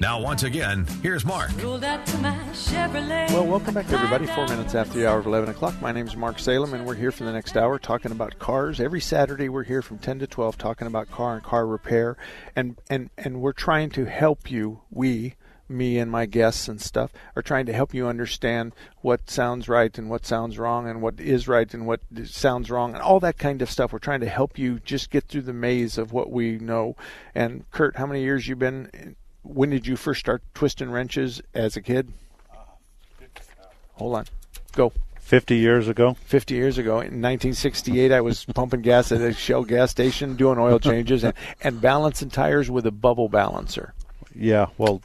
Now, once again, here's Mark. Well, welcome back, everybody. Four minutes after the hour of 11 o'clock. My name is Mark Salem, and we're here for the next hour talking about cars. Every Saturday, we're here from 10 to 12 talking about car and car repair. And, and, and we're trying to help you, we, me and my guests and stuff, are trying to help you understand what sounds right and what sounds wrong and what is right and what sounds wrong and all that kind of stuff. We're trying to help you just get through the maze of what we know. And Kurt, how many years you been when did you first start twisting wrenches as a kid? Uh, Hold on. Go. 50 years ago. 50 years ago. In 1968, I was pumping gas at a Shell gas station, doing oil changes, and, and balancing tires with a bubble balancer. Yeah, well,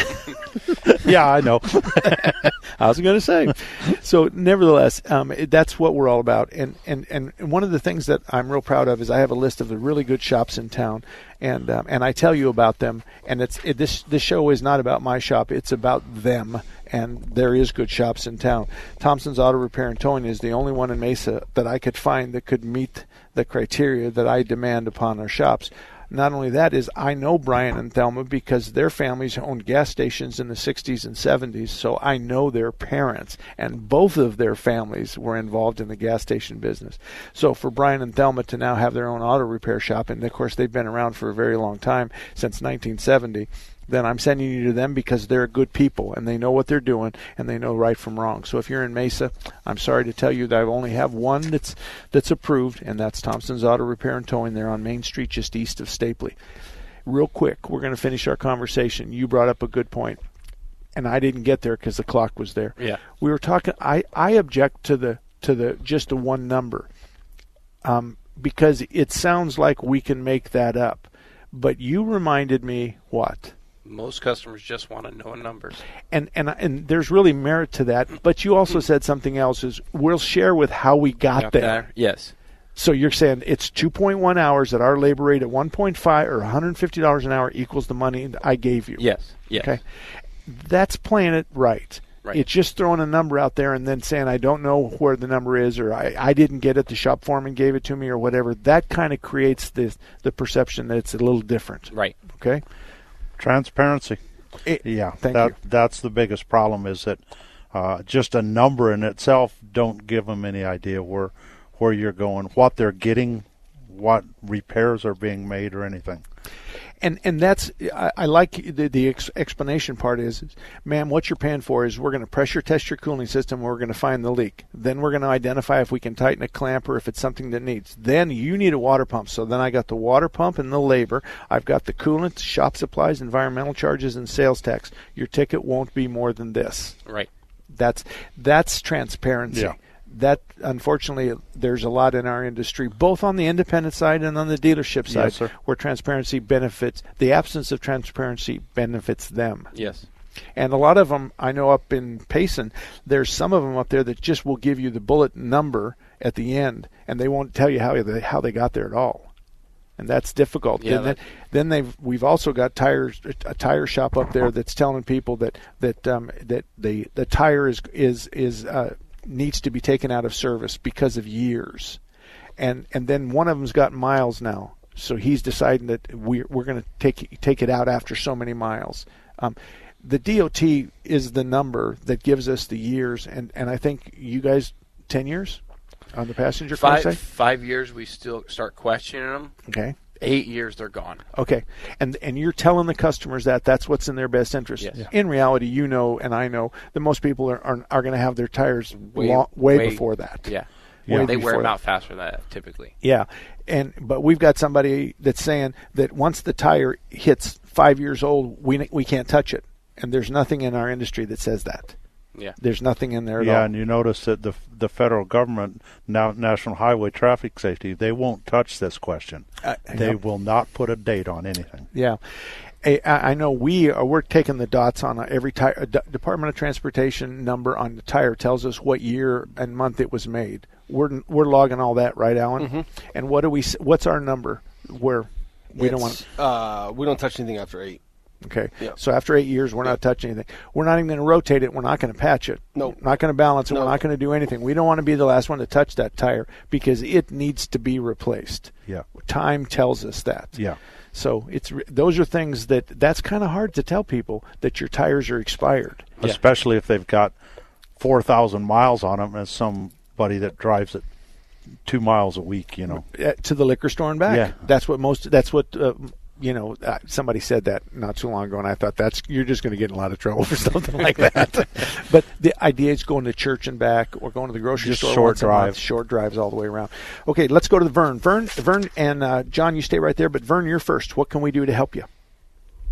yeah, I know. I was going to say. So, nevertheless, um, that's what we're all about. And, and and one of the things that I'm real proud of is I have a list of the really good shops in town, and um, and I tell you about them. And it's it, this this show is not about my shop; it's about them. And there is good shops in town. Thompson's Auto Repair and Towing is the only one in Mesa that I could find that could meet the criteria that I demand upon our shops. Not only that is I know Brian and Thelma because their families owned gas stations in the 60s and 70s, so I know their parents and both of their families were involved in the gas station business. So for Brian and Thelma to now have their own auto repair shop and of course they've been around for a very long time since 1970 then I'm sending you to them because they're good people and they know what they're doing and they know right from wrong. So if you're in Mesa, I'm sorry to tell you that I only have one that's that's approved, and that's Thompson's Auto Repair and Towing. There on Main Street, just east of Stapley. Real quick, we're going to finish our conversation. You brought up a good point, and I didn't get there because the clock was there. Yeah, we were talking. I I object to the to the just a one number, um, because it sounds like we can make that up. But you reminded me what most customers just want to know numbers. And and and there's really merit to that. But you also said something else: is we'll share with how we got, got there. there. Yes. So you're saying it's 2.1 hours at our labor rate at 1.5 or 150 dollars an hour equals the money I gave you. Yes. Yes. Okay. That's playing it right. Right. It's just throwing a number out there and then saying I don't know where the number is or I, I didn't get it. The shop foreman gave it to me or whatever. That kind of creates the the perception that it's a little different. Right. Okay. Transparency. It, yeah, thank that, you. That's the biggest problem is that uh, just a number in itself don't give them any idea where where you're going, what they're getting, what repairs are being made, or anything and and that's I, I like the the ex- explanation part is, is, ma'am, what you're paying for is we're going to pressure test your cooling system. We're going to find the leak. Then we're going to identify if we can tighten a clamp or if it's something that needs. Then you need a water pump. So then I got the water pump and the labor. I've got the coolant, shop supplies, environmental charges, and sales tax. Your ticket won't be more than this. Right. That's that's transparency. Yeah that unfortunately there's a lot in our industry, both on the independent side and on the dealership side, yes, where transparency benefits the absence of transparency benefits them. Yes. And a lot of them, I know up in Payson, there's some of them up there that just will give you the bullet number at the end, and they won't tell you how they how they got there at all, and that's difficult. Yeah, then, then they've we've also got tires a tire shop up there that's telling people that that um, that the the tire is is is uh, needs to be taken out of service because of years, and and then one of them's got miles now, so he's deciding that we're we're going to take take it out after so many miles. Um, the DOT is the number that gives us the years, and and I think you guys ten years on the passenger car five. Five years, we still start questioning them. Okay eight years they're gone. Okay, and and you're telling the customers that that's what's in their best interest. Yes. Yeah. In reality, you know, and I know that most people are are, are going to have their tires way, long, way, way, before that. Yeah. way They wear them out faster than that typically. Yeah, and but we've got somebody that's saying that once the tire hits five years old, we we can't touch it, and there's nothing in our industry that says that. Yeah. There's nothing in there at yeah, all. and you notice that the the federal government, now National Highway Traffic Safety, they won't touch this question. Uh, they yep. will not put a date on anything. Yeah. I, I know we are we're taking the dots on every tire. uh, Department of Transportation number on the tire tells us what year and month it was made. We're we're logging all that, right, Alan? And what do we? What's our number? Where we don't want. Uh, we don't touch anything after eight. Okay. Yeah. So after eight years, we're not touching anything. We're not even going to rotate it. We're not going to patch it. No. Not going to balance it. No. We're not going to do anything. We don't want to be the last one to touch that tire because it needs to be replaced. Yeah. Time tells us that. Yeah. So it's those are things that that's kind of hard to tell people that your tires are expired. especially if they've got four thousand miles on them, as somebody that drives it two miles a week. You know, to the liquor store and back. Yeah. That's what most. That's what. Uh, you know, uh, somebody said that not too long ago, and I thought that's you're just going to get in a lot of trouble for something like that. but the idea is going to church and back, or going to the grocery Just store short once a month, drive. short drives all the way around. Okay, let's go to the Vern. Vern, Vern, and uh, John, you stay right there. But Vern, you're first. What can we do to help you?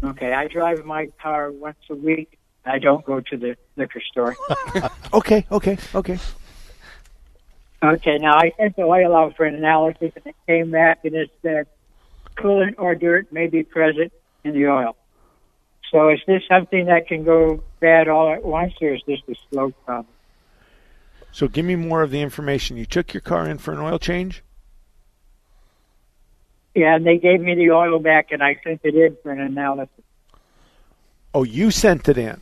Okay, I drive my car once a week. I don't go to the liquor store. Okay, okay, okay. okay, now I sent the oil out for an analysis, and it came back and it said coolant or dirt may be present in the oil. So is this something that can go bad all at once, or is this a slow problem? So give me more of the information. You took your car in for an oil change. Yeah, and they gave me the oil back, and I sent it in for an analysis. Oh, you sent it in,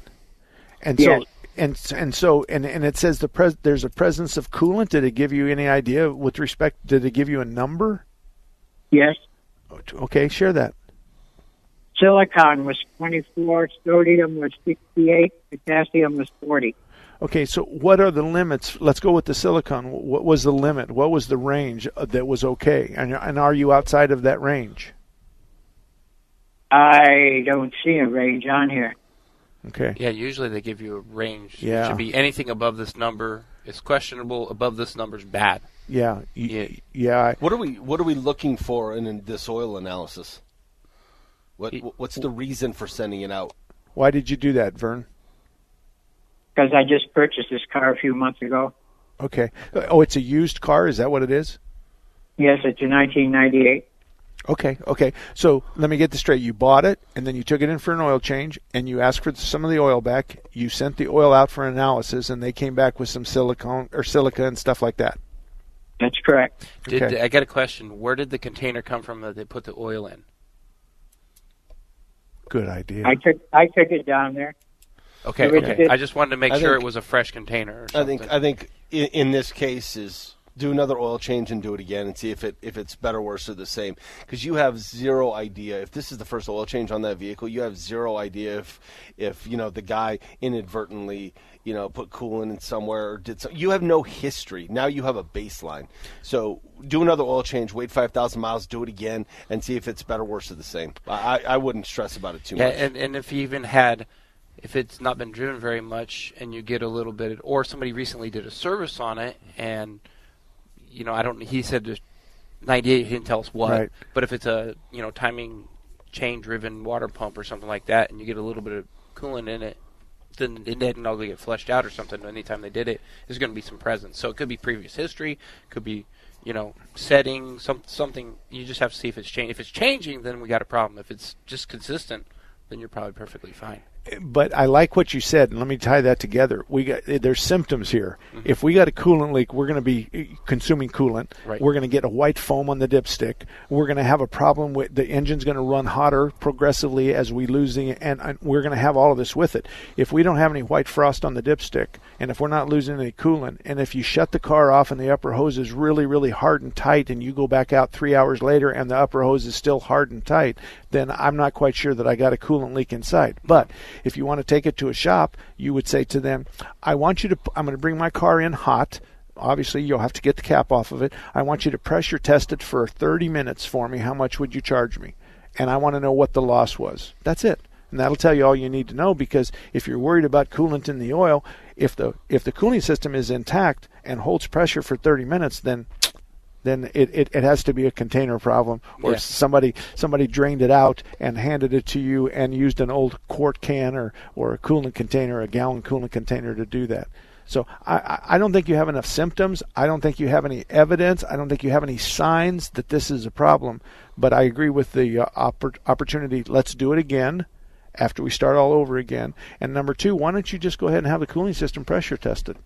and so and and so and and it says the pres- there's a presence of coolant. Did it give you any idea with respect? Did it give you a number? Yes, Okay, share that. silicon was 24, sodium was 68, potassium was 40. Okay, so what are the limits? Let's go with the silicon. What was the limit? What was the range uh, that was okay? And and are you outside of that range? I don't see a range on here. Okay. Yeah, usually they give you a range. Yeah. It should be anything above this number is questionable. Above this number is bad. Yeah. y- Yeah. Yeah. I- What are we What are we looking for in, in this oil analysis? What What's the reason for sending it out? Why did you do that, Vern? Because I just purchased this car a few months ago. Okay. Uh, oh, it's a used car. Is that what it is? Yes, it's a 1998. Okay, okay. So let me get this straight. You bought it, and then you took it in for an oil change, and you asked for some of the oil back. You sent the oil out for analysis, and they came back with some silicone or silica and stuff like that. That's correct. Did Okay. I got a question? Where did the container come from that they put the oil in? Good idea. I took I took it down there. Okay, okay. it- I just wanted to make I sure think- it was a fresh container. Or I think I think in, in this case is do another oil change and do it again and see if it if it's better, worse, or the same. Because you have zero idea if this is the first oil change on that vehicle. You have zero idea if if you know the guy inadvertently you know put coolant in somewhere or did so. You have no history. Now you have a baseline. So do another oil change. Wait five thousand miles. Do it again and see if it's better, worse, or the same. I I wouldn't stress about it too yeah, much. and and if you even had, if it's not been driven very much, and you get a little bit, or somebody recently did a service on it, and you know, I don't. He said just 98. He didn't tell us what. Right. But if it's a you know timing chain driven water pump or something like that, and you get a little bit of coolant in it, then it didn't all get fleshed out or something. Anytime they did it, there's going to be some presence. So it could be previous history, could be you know setting some something. You just have to see if it's changing. If it's changing, then we got a problem. If it's just consistent, then you're probably perfectly fine. But I like what you said, and let me tie that together. We got there's symptoms here. Mm-hmm. If we got a coolant leak, we're going to be eh, consuming coolant. Right. We're going to get a white foam on the dipstick. We're going to have a problem with the engine's going to run hotter progressively as we lose the, and, and we're going to have all of this with it. If we don't have any white frost on the dipstick, and if we're not losing any coolant, and if you shut the car off and the upper hose is really really hard and tight, and you go back out three hours later and the upper hose is still hard and tight, then I'm not quite sure that I got a coolant leak inside. But if you want to take it to a shop, you would say to them, I want you to, I'm going to bring my car in hot. Obviously, you'll have to get the cap off of it. I want you to pressure test it for 30 minutes for me. How much would you charge me? And I want to know what the loss was. That's it. And that'll tell you all you need to know because if you're worried about coolant in the oil, if the if the cooling system is intact and holds pressure for 30 minutes, then then it, it, it has to be a container problem or Yeah. somebody somebody drained it out and handed it to you and used an old quart can or, or a coolant container, a gallon coolant container to do that. So I, I- don't think you have enough symptoms. I don't think you have any evidence. I don't think you have any signs that this is a problem. But I agree with the uh, oppor- opportunity. Let's do it again after we start all over again. And number two, why don't you just go ahead and have the cooling system pressure tested?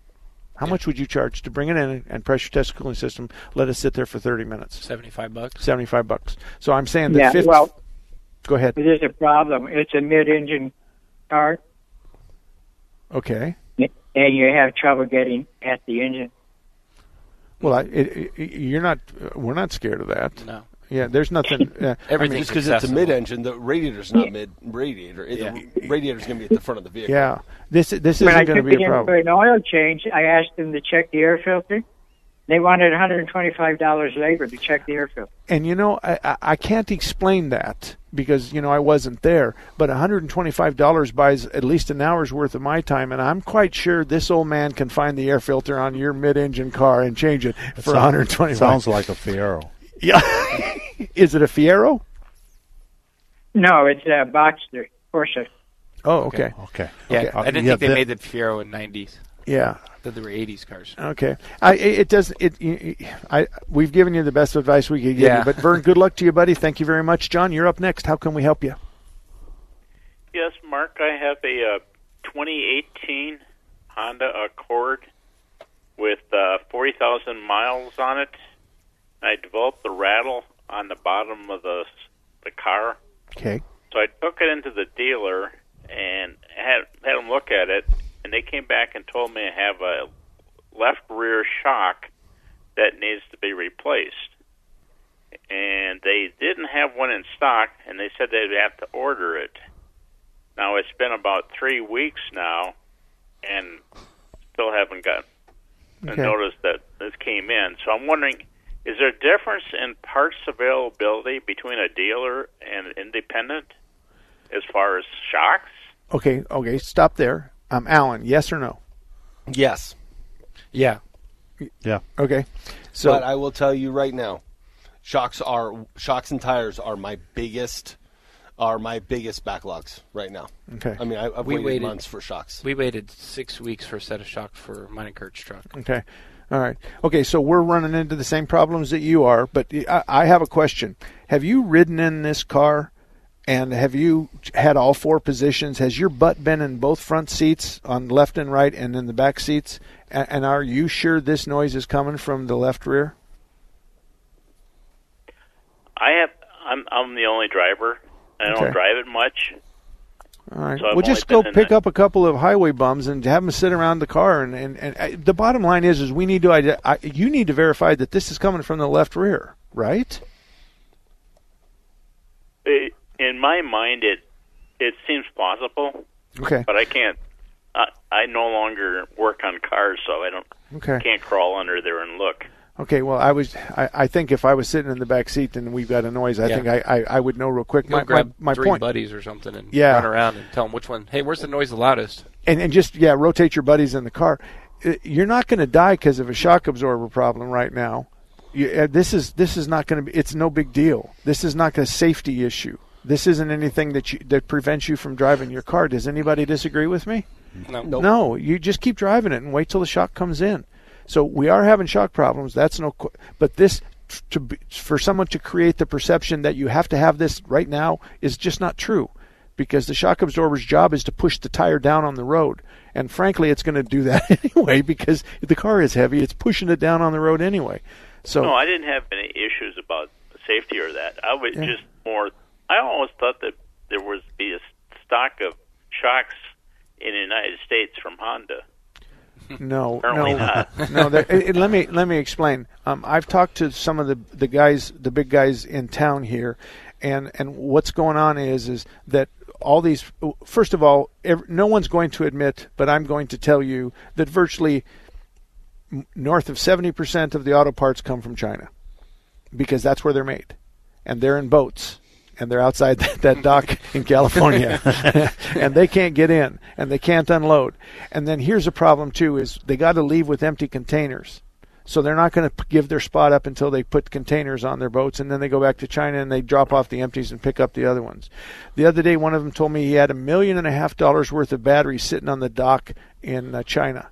How much would you charge to bring it in and pressure test the cooling system? Let it sit there for 30 minutes. 75 bucks. 75 bucks. So I'm saying that Yeah, 50, well, go ahead. it is a problem. It's a mid-engine car, Okay. and you have trouble getting at the engine. Well, I, it, it, you're not. uh, We're not scared of that. No. Yeah. There's nothing. Uh, Everything's Just because it's a mid-engine, the radiator's not mid-radiator. It- The radiator's going to be at the front of the vehicle. yeah. This this when I isn't going to took be it a in for an oil change, I asked them to check the air filter. They wanted $125 labor to check the air filter. And you know, I, I- I can't explain that because you know I wasn't there. But $125 buys at least an hour's worth of my time, and I'm quite sure this old man can find the air filter on your mid-engine car and change it for Sound- 125. Sounds like a Fiero. Yeah. Is it a Fiero? No, it's a Boxster Porsche. Oh, okay. Okay. Yeah, Okay. I didn't Yeah, think they that- made the Fiero in 90s. Yeah. That they were 80s cars. Okay. I it it does it. y- y- I we've given you the best advice we could give Yeah. you. But Vern, good luck to you, buddy. Thank you very much, John. You're up next. How can we help you? Yes, Mark, I have a uh, 2018 Honda Accord with uh, 40,000 miles on it. I developed the rattle on the bottom of the the car, Okay. so I took it into the dealer and had had them look at it, and they came back and told me I have a left rear shock that needs to be replaced. And they didn't have one in stock, and they said they'd have to order it. Now it's been about three weeks now, and still haven't got a Okay. notice that this came in. So I'm wondering, is there a difference in parts availability between a dealer and an independent as far as shocks? Okay. Okay. Stop there. Um, Alan. Yes or no? Yes. Yeah. Yeah. Okay. So but I will tell you right now, shocks are shocks and tires are my biggest are my biggest backlogs right now. Okay. I mean, I, I've We waited, waited- months for shocks. We waited six weeks for a set of shocks for mine and Kurt's truck. Okay. All right. Okay. So we're running into the same problems that you are, but I, I have a question. Have you ridden in this car, and have you had all four positions? Has your butt been in both front seats, on left and right, and in the back seats? And, and are you sure this noise is coming from the left rear? I have. I'm I'm the only driver. I don't Okay. drive it much. All right. So well, just go pick up a couple of highway bums and have them sit around the car. And, and, and uh, the bottom line is, is we need to ide- I, you need to verify that this is coming from the left rear, right? It, in my mind, it it seems possible, Okay. but I can't. I, I no longer work on cars, so I don't Okay. can't crawl under there and look. Okay. Well, I was. I, I think if I was sitting in the back seat and we've got a noise, I Yeah. think I, I, I would know real quick. Go My, grab my, my three point. buddies or something and Yeah. run around and tell them which one. Hey, where's the noise the loudest? and and just yeah, rotate your buddies in the car. Uh, You're not going to die because of a shock absorber problem right now. You, uh, this is this is not going to be. It's no big deal. This is not a safety issue. This isn't anything that you that prevents you from driving your car. Does anybody disagree with me? No. No, you just keep driving it and wait till the shock comes in. So we are having shock problems. That's no, qu- but this to be, for someone to create the perception that you have to have this right now is just not true, because the shock absorber's job is to push the tire down on the road, and frankly, it's going to do that anyway because the car is heavy. It's pushing it down on the road anyway. So No, I didn't have any issues about safety or that. I was Yeah. just more. I always thought that there was be a stock of shocks in the United States from Honda. No, Apparently no, not. no. There, eh, eh, let me let me explain. Um, I've talked to some of the the guys, the big guys in town here, and and what's going on is is that all these. First of all, ev no one's going to admit, but I'm going to tell you that virtually north of seventy percent of the auto parts come from China, because that's where they're made, and they're in boats, and they're outside that, that dock in California, and they can't get in, and they can't unload. And then here's a problem too: is they got to leave with empty containers. So they're not going to give their spot up until they put containers on their boats, and then they go back to China and they drop off the empties and pick up the other ones. The other day, one of them told me he had a million and a half dollars worth of batteries sitting on the dock in uh, China.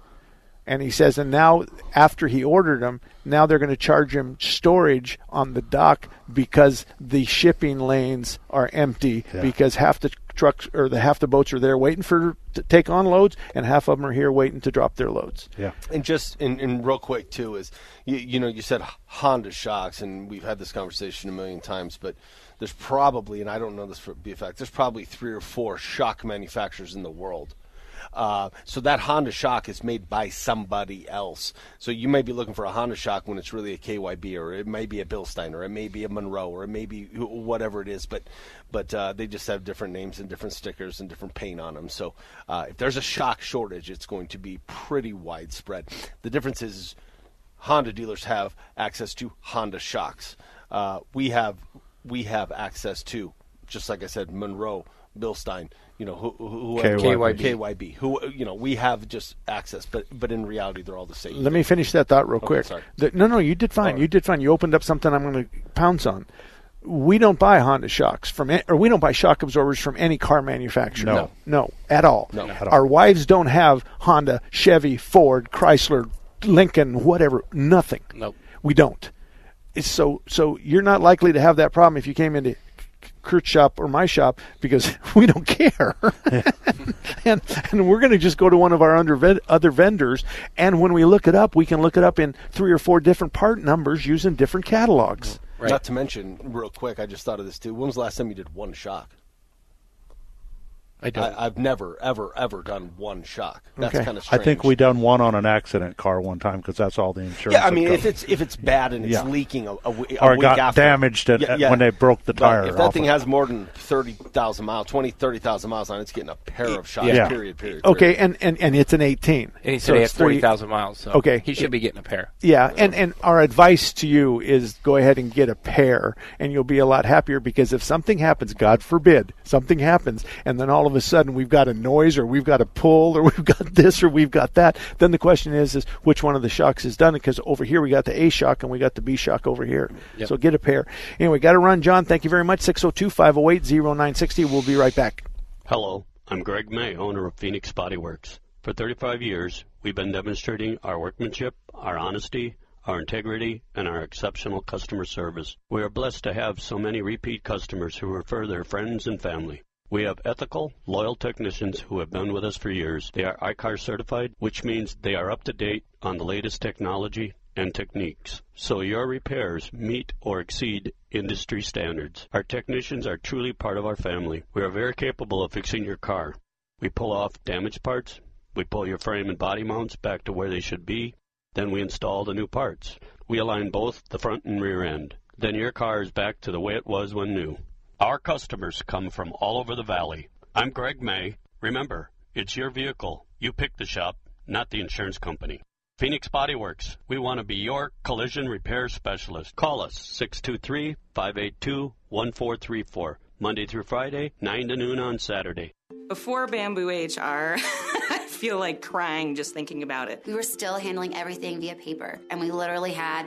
And he says, and now after he ordered them, now they're going to charge him storage on the dock because the shipping lanes are empty Yeah. because half the trucks or the half the boats are there waiting for to take on loads, and half of them are here waiting to drop their loads. Yeah. And just and, and real quick too is you, you know you said Honda shocks and we've had this conversation a million times, but there's probably and I don't know this for be a fact. There's probably three or four shock manufacturers in the world. Uh, so that Honda shock is made by somebody else. So you may be looking for a Honda shock when it's really a KYB, or it may be a Bilstein, or it may be a Monroe, or it may be whatever it is. But but uh, they just have different names and different stickers and different paint on them. So uh, if there's a shock shortage, it's going to be pretty widespread. The difference is Honda dealers have access to Honda shocks. Uh, we have we have access to, just like I said, Monroe, Bilstein, you know, who, who, who KYB. KYB, who you know, we have just access, but but in reality, they're all the same. Let me finish that thought real Okay, quick. sorry. The- no, no, you did fine. All right. You did fine. You opened up something I'm going to pounce on. We don't buy Honda shocks from, or we don't buy shock absorbers from any car manufacturer. No. no, no at all. No. At all. Our wives don't have Honda, Chevy, Ford, Chrysler, Lincoln, whatever. Nothing. Nope. We don't. It's so so you're not likely to have that problem if you came into Kurt's shop or my shop because we don't care. and and we're going to just go to one of our under ven- other vendors and when we look it up, we can look it up in three or four different part numbers using different catalogs. Right. Not to mention, real quick, I just thought of this too. When was the last time you did one shock? I don't. I, I've never, ever, ever done one shock. That's Okay. kind of strange. I think we done one on an accident car one time because that's all the insurance. Yeah, I mean, if it's if it's bad and it's Yeah. leaking a, a, w- a Or it week got after, damaged at- at- uh, when they broke the But tire If that off thing of- has more than thirty thousand miles, 20, 30,000 miles on it, it's getting a pair of shocks. Yeah. Period. Period. Okay, period. and, and, and it's an 18. and he So said he had it's three- forty thousand miles. So Okay. he should be getting a pair. Yeah, and, and our advice to you is go ahead and get a pair, and you'll be a lot happier because if something happens, God forbid, something happens, and then all of a sudden we've got a noise or we've got a pull or we've got this or we've got that, then the question is, is which one of the shocks is done? Because over here we got the A shock and we got the B shock over here. Yep. So get a pair. Anyway, got to run, John. Thank you very much. 602 508 0960. We'll be right back. Hello, I'm Greg May, owner of Phoenix Body Works. For 35 years, we've been demonstrating our workmanship, our honesty, our integrity, and our exceptional customer service. We are blessed to have so many repeat customers who refer their friends and family. We have ethical, loyal technicians who have been with us for years. They are ICAR certified, which means they are up to date on the latest technology and techniques, so your repairs meet or exceed industry standards. Our technicians are truly part of our family. We are very capable of fixing your car. We pull off damaged parts, we pull your frame and body mounts back to where they should be, then we install the new parts. We align both the front and rear end. Then your car is back to the way it was when new. Our customers come from all over the valley. I'm Greg May. Remember, it's your vehicle. You pick the shop, not the insurance company. Phoenix Body Works. We want to be your collision repair specialist. Call us 623 582 1434. Monday through Friday, 9 to noon on Saturday. Before Bamboo HR, I feel like crying just thinking about it. We were still handling everything via paper, and we literally had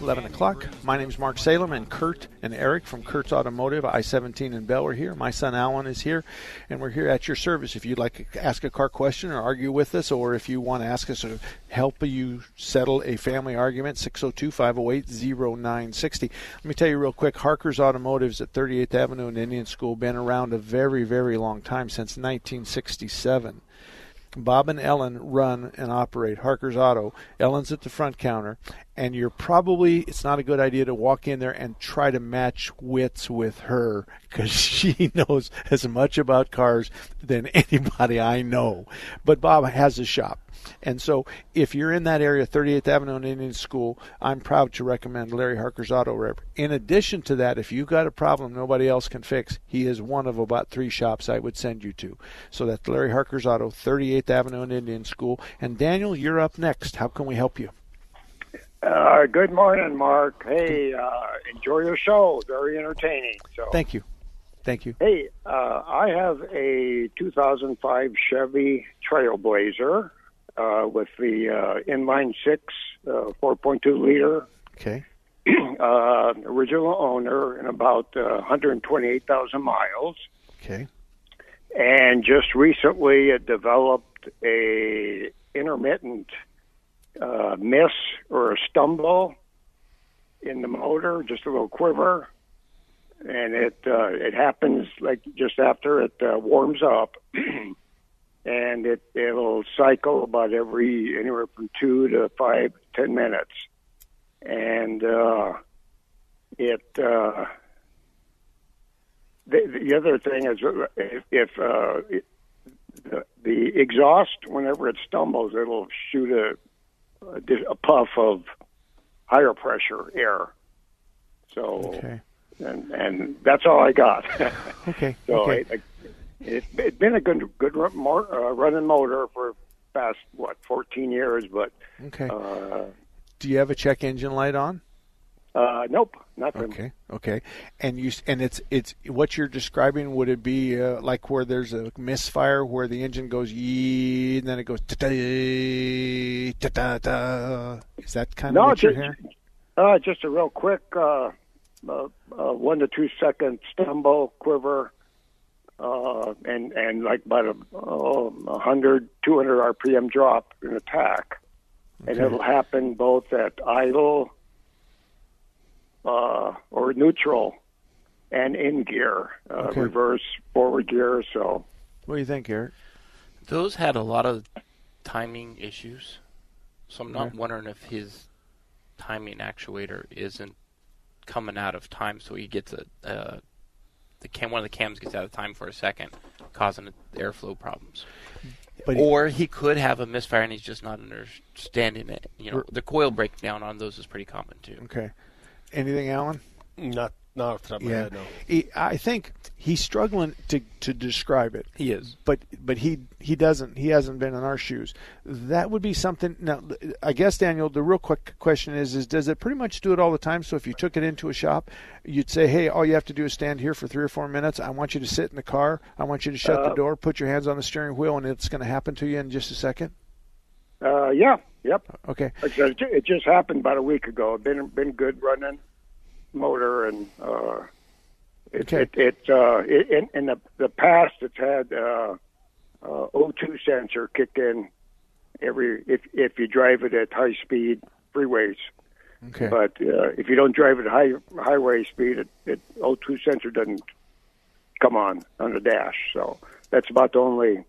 11 o'clock. My name's Mark Salem, and Kurt and Eric from Kurt's Automotive, I 17 in Bell, are here. My son Alan is here, and we're here at your service. If you'd like to ask a car question or argue with us, or if you want to ask us to help you settle a family argument, 602 508 0960. Let me tell you real quick Harker's Automotives at 38th Avenue and Indian School, been around a very, very long time, since 1967. Bob and Ellen run and operate Harker's Auto. Ellen's at the front counter, and you're probably it's not a good idea to walk in there and try to match wits with her because she knows as much about cars than anybody I know. But Bob has a shop. And so, if you're in that area, 38th Avenue and Indian School, I'm proud to recommend Larry Harker's Auto Rep. In addition to that, if you've got a problem nobody else can fix, he is one of about three shops I would send you to. So that's Larry Harker's Auto, 38th Avenue and Indian School. And Daniel, you're up next. How can we help you? Uh, good morning, Mark. Hey, uh, enjoy your show. Very entertaining. So Thank you. Thank you. Hey, uh, I have a 2005 Chevy Trailblazer uh, with the uh, inline six, uh, 4.2 liter. Okay. uh, original owner and about uh, 128,000 miles. Okay. And just recently, it developed a intermittent uh, miss or a stumble in the motor, just a little quiver, and it uh, it happens like just after it uh, warms up, and it it'll cycle about every anywhere from two to five ten minutes, and uh, it. Uh, the, the other thing is if, if uh, it, the, the exhaust, whenever it stumbles, it'll shoot a, a, a puff of higher pressure air. So, Okay. and and that's all I got. Okay. so okay. I, I, it, it's been a good good run, mo- uh, running motor for past what 14 years, but Okay. uh, Do you have a check engine light on? uh, nope, nothing. Okay, okay, and you and it's it's what you're describing. Would it be uh, like where there's a misfire where the engine goes yee and then it goes ta ta ta ta? Is that kind of No, what you're just, hearing? uh, just a real quick uh, uh, uh, one to two second stumble quiver, uh, and and like about a oh, 100, 200 RPM drop in attack, and it'll happen both at idle uh, or neutral and in gear, uh, Okay. reverse, forward gear. So What do you think, Eric? Those had a lot of timing issues, so I'm not Okay. wondering if his timing actuator isn't coming out of time, so he gets a uh, the cam one of the cams gets out of time for a second, causing airflow problems. But- or he could have a misfire and he's just not understanding it. You know, the coil breakdown on those is pretty common too. Okay. Anything, Alan? Not not off the top of my Yeah, head, no. he, I think he's struggling to to describe it. He is, but but he he doesn't. He hasn't been in our shoes. That would be something. Now, I guess Daniel, the real quick question is: is does it pretty much do it all the time? So if you took it into a shop, you'd say, "Hey, all you have to do is stand here for three or four minutes. I want you to sit in the car. I want you to shut the Uh, door, put your hands on the steering wheel, and it's going to happen to you in just a second. uh, yeah, yep. Okay. Like I said, It ju- it just happened about a week ago. Been been good running motor and uh, it, Okay. it, it, uh, it in, in the the past it's had uh, uh, O2 sensor kick in every if if you drive it at high speed freeways. Okay. But uh, if you don't drive it at high highway speed, it, it O2 sensor doesn't come on on the dash. So that's about the only.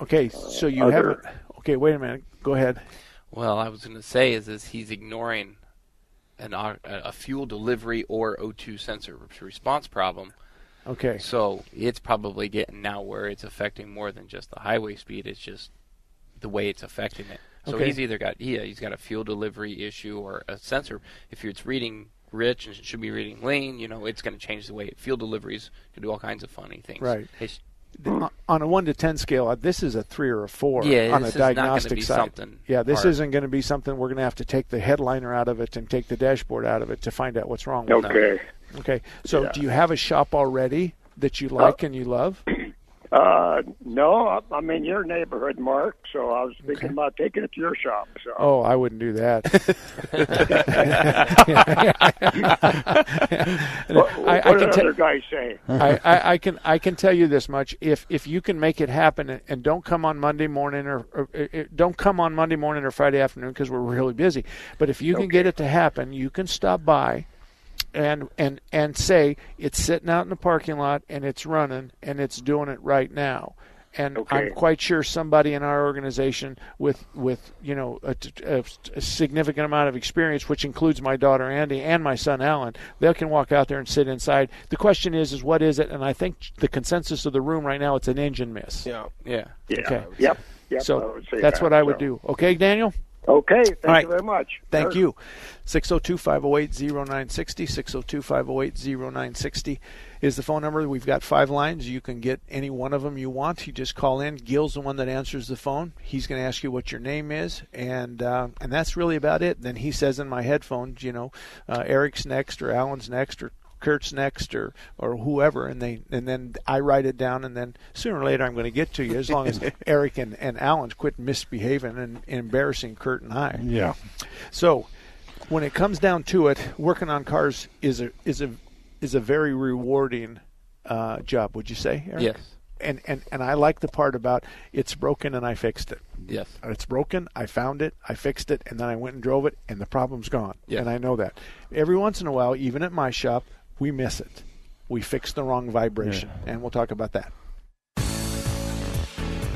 Okay. So you other- haven't. Okay. Wait a minute. Go ahead. Well, I was going to say is is he's ignoring an a fuel delivery or O2 sensor response problem. Okay. So it's probably getting now where it's affecting more than just the highway speed. It's just the way it's affecting it. So Okay. he's either got yeah he's got a fuel delivery issue or a sensor. If it's reading rich and it should be reading lean, you know it's going to change the way fuel deliveries can do all kinds of funny things. Right. It's- on a one to ten scale, uh, this is a three or a four Yeah, on this a is not gonna diagnostic be side. something yeah, this hard. isn't going to be something we're going to have to take the headliner out of it and take the dashboard out of it to find out what's wrong with Okay. it. Okay. So, Yeah. do you have a shop already that you like and you love? Uh, no, I'm- in your neighborhood, Mark. So I was thinking about taking it to your shop. So. Oh, I wouldn't do that. What- what can did tell- other guys say? I, I, I can I can tell you this much: if if you can make it happen, and- don't come on Monday morning or, or, uh, uh, don't come on Monday morning or Friday afternoon because we're really busy. But if you can get it to happen, you can stop by and and and say it's sitting out in the parking lot and it's running and it's doing it right now. And I'm quite sure somebody in our organization with with you know a, a- a significant amount of experience, which includes my daughter Andy and my son Alan, they can walk out there and sit inside. The question is, is what is it? And I think the consensus of the room right now, it's an engine miss. Yeah. Yeah. Yeah. Okay. Yep. Yep. So that's that, what I would so. do. Okay, Daniel. Okay. Thank right. you very much. Thank Sure. you. 602 508 0960. 602 508 0960 is the phone number. We've got five lines. You can get any one of them you want. You just call in. Gil's the one that answers the phone. He's going to ask you what your name is, and uh, and that's really about it. Then he says in my headphones, you know, uh, Eric's next, or Alan's next, or Kurt's next or or whoever and they and then I write it down and then sooner or later I'm going to get to you as long as Eric and, and Alan quit misbehaving and, embarrassing Kurt and I. Yeah. So when it comes down to it, working on cars is a is a is a very rewarding uh, job. Would you say? Eric? Yes. And, and and I like the part about it's broken and I fixed it. Yes. It's broken. I found it. I fixed it, and then I went and drove it, and the problem's gone. Yeah. And I know that. Every once in a while, even at my shop, we miss it. We fix the wrong vibration, and we'll talk about that.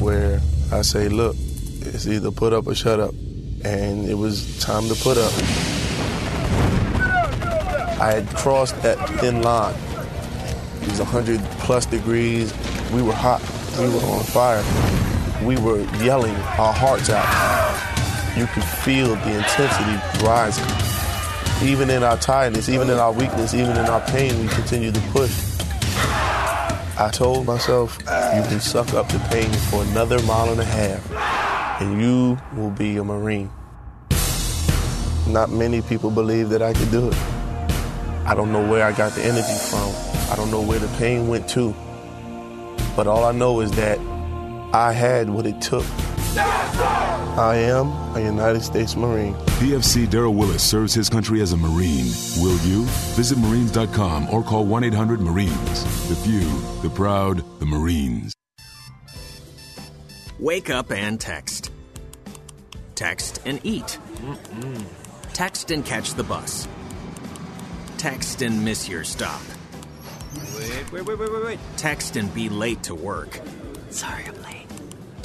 where I say, look, it's either put up or shut up. And it was time to put up. I had crossed that thin line. It was 100 plus degrees. We were hot. We were on fire. We were yelling our hearts out. You could feel the intensity rising. Even in our tiredness, even in our weakness, even in our pain, we continued to push. I told myself, you can suck up the pain for another mile and a half, and you will be a Marine. Not many people believe that I could do it. I don't know where I got the energy from. I don't know where the pain went to. But all I know is that I had what it took. I am a United States Marine. PFC Daryl Willis serves his country as a Marine. Will you? Visit Marines.com or call 1 800 Marines. The few, the proud, the Marines. Wake up and text. Text and eat. Text and catch the bus. Text and miss your stop. Wait, wait, wait, wait, wait, wait. Text and be late to work. Sorry, I'm late.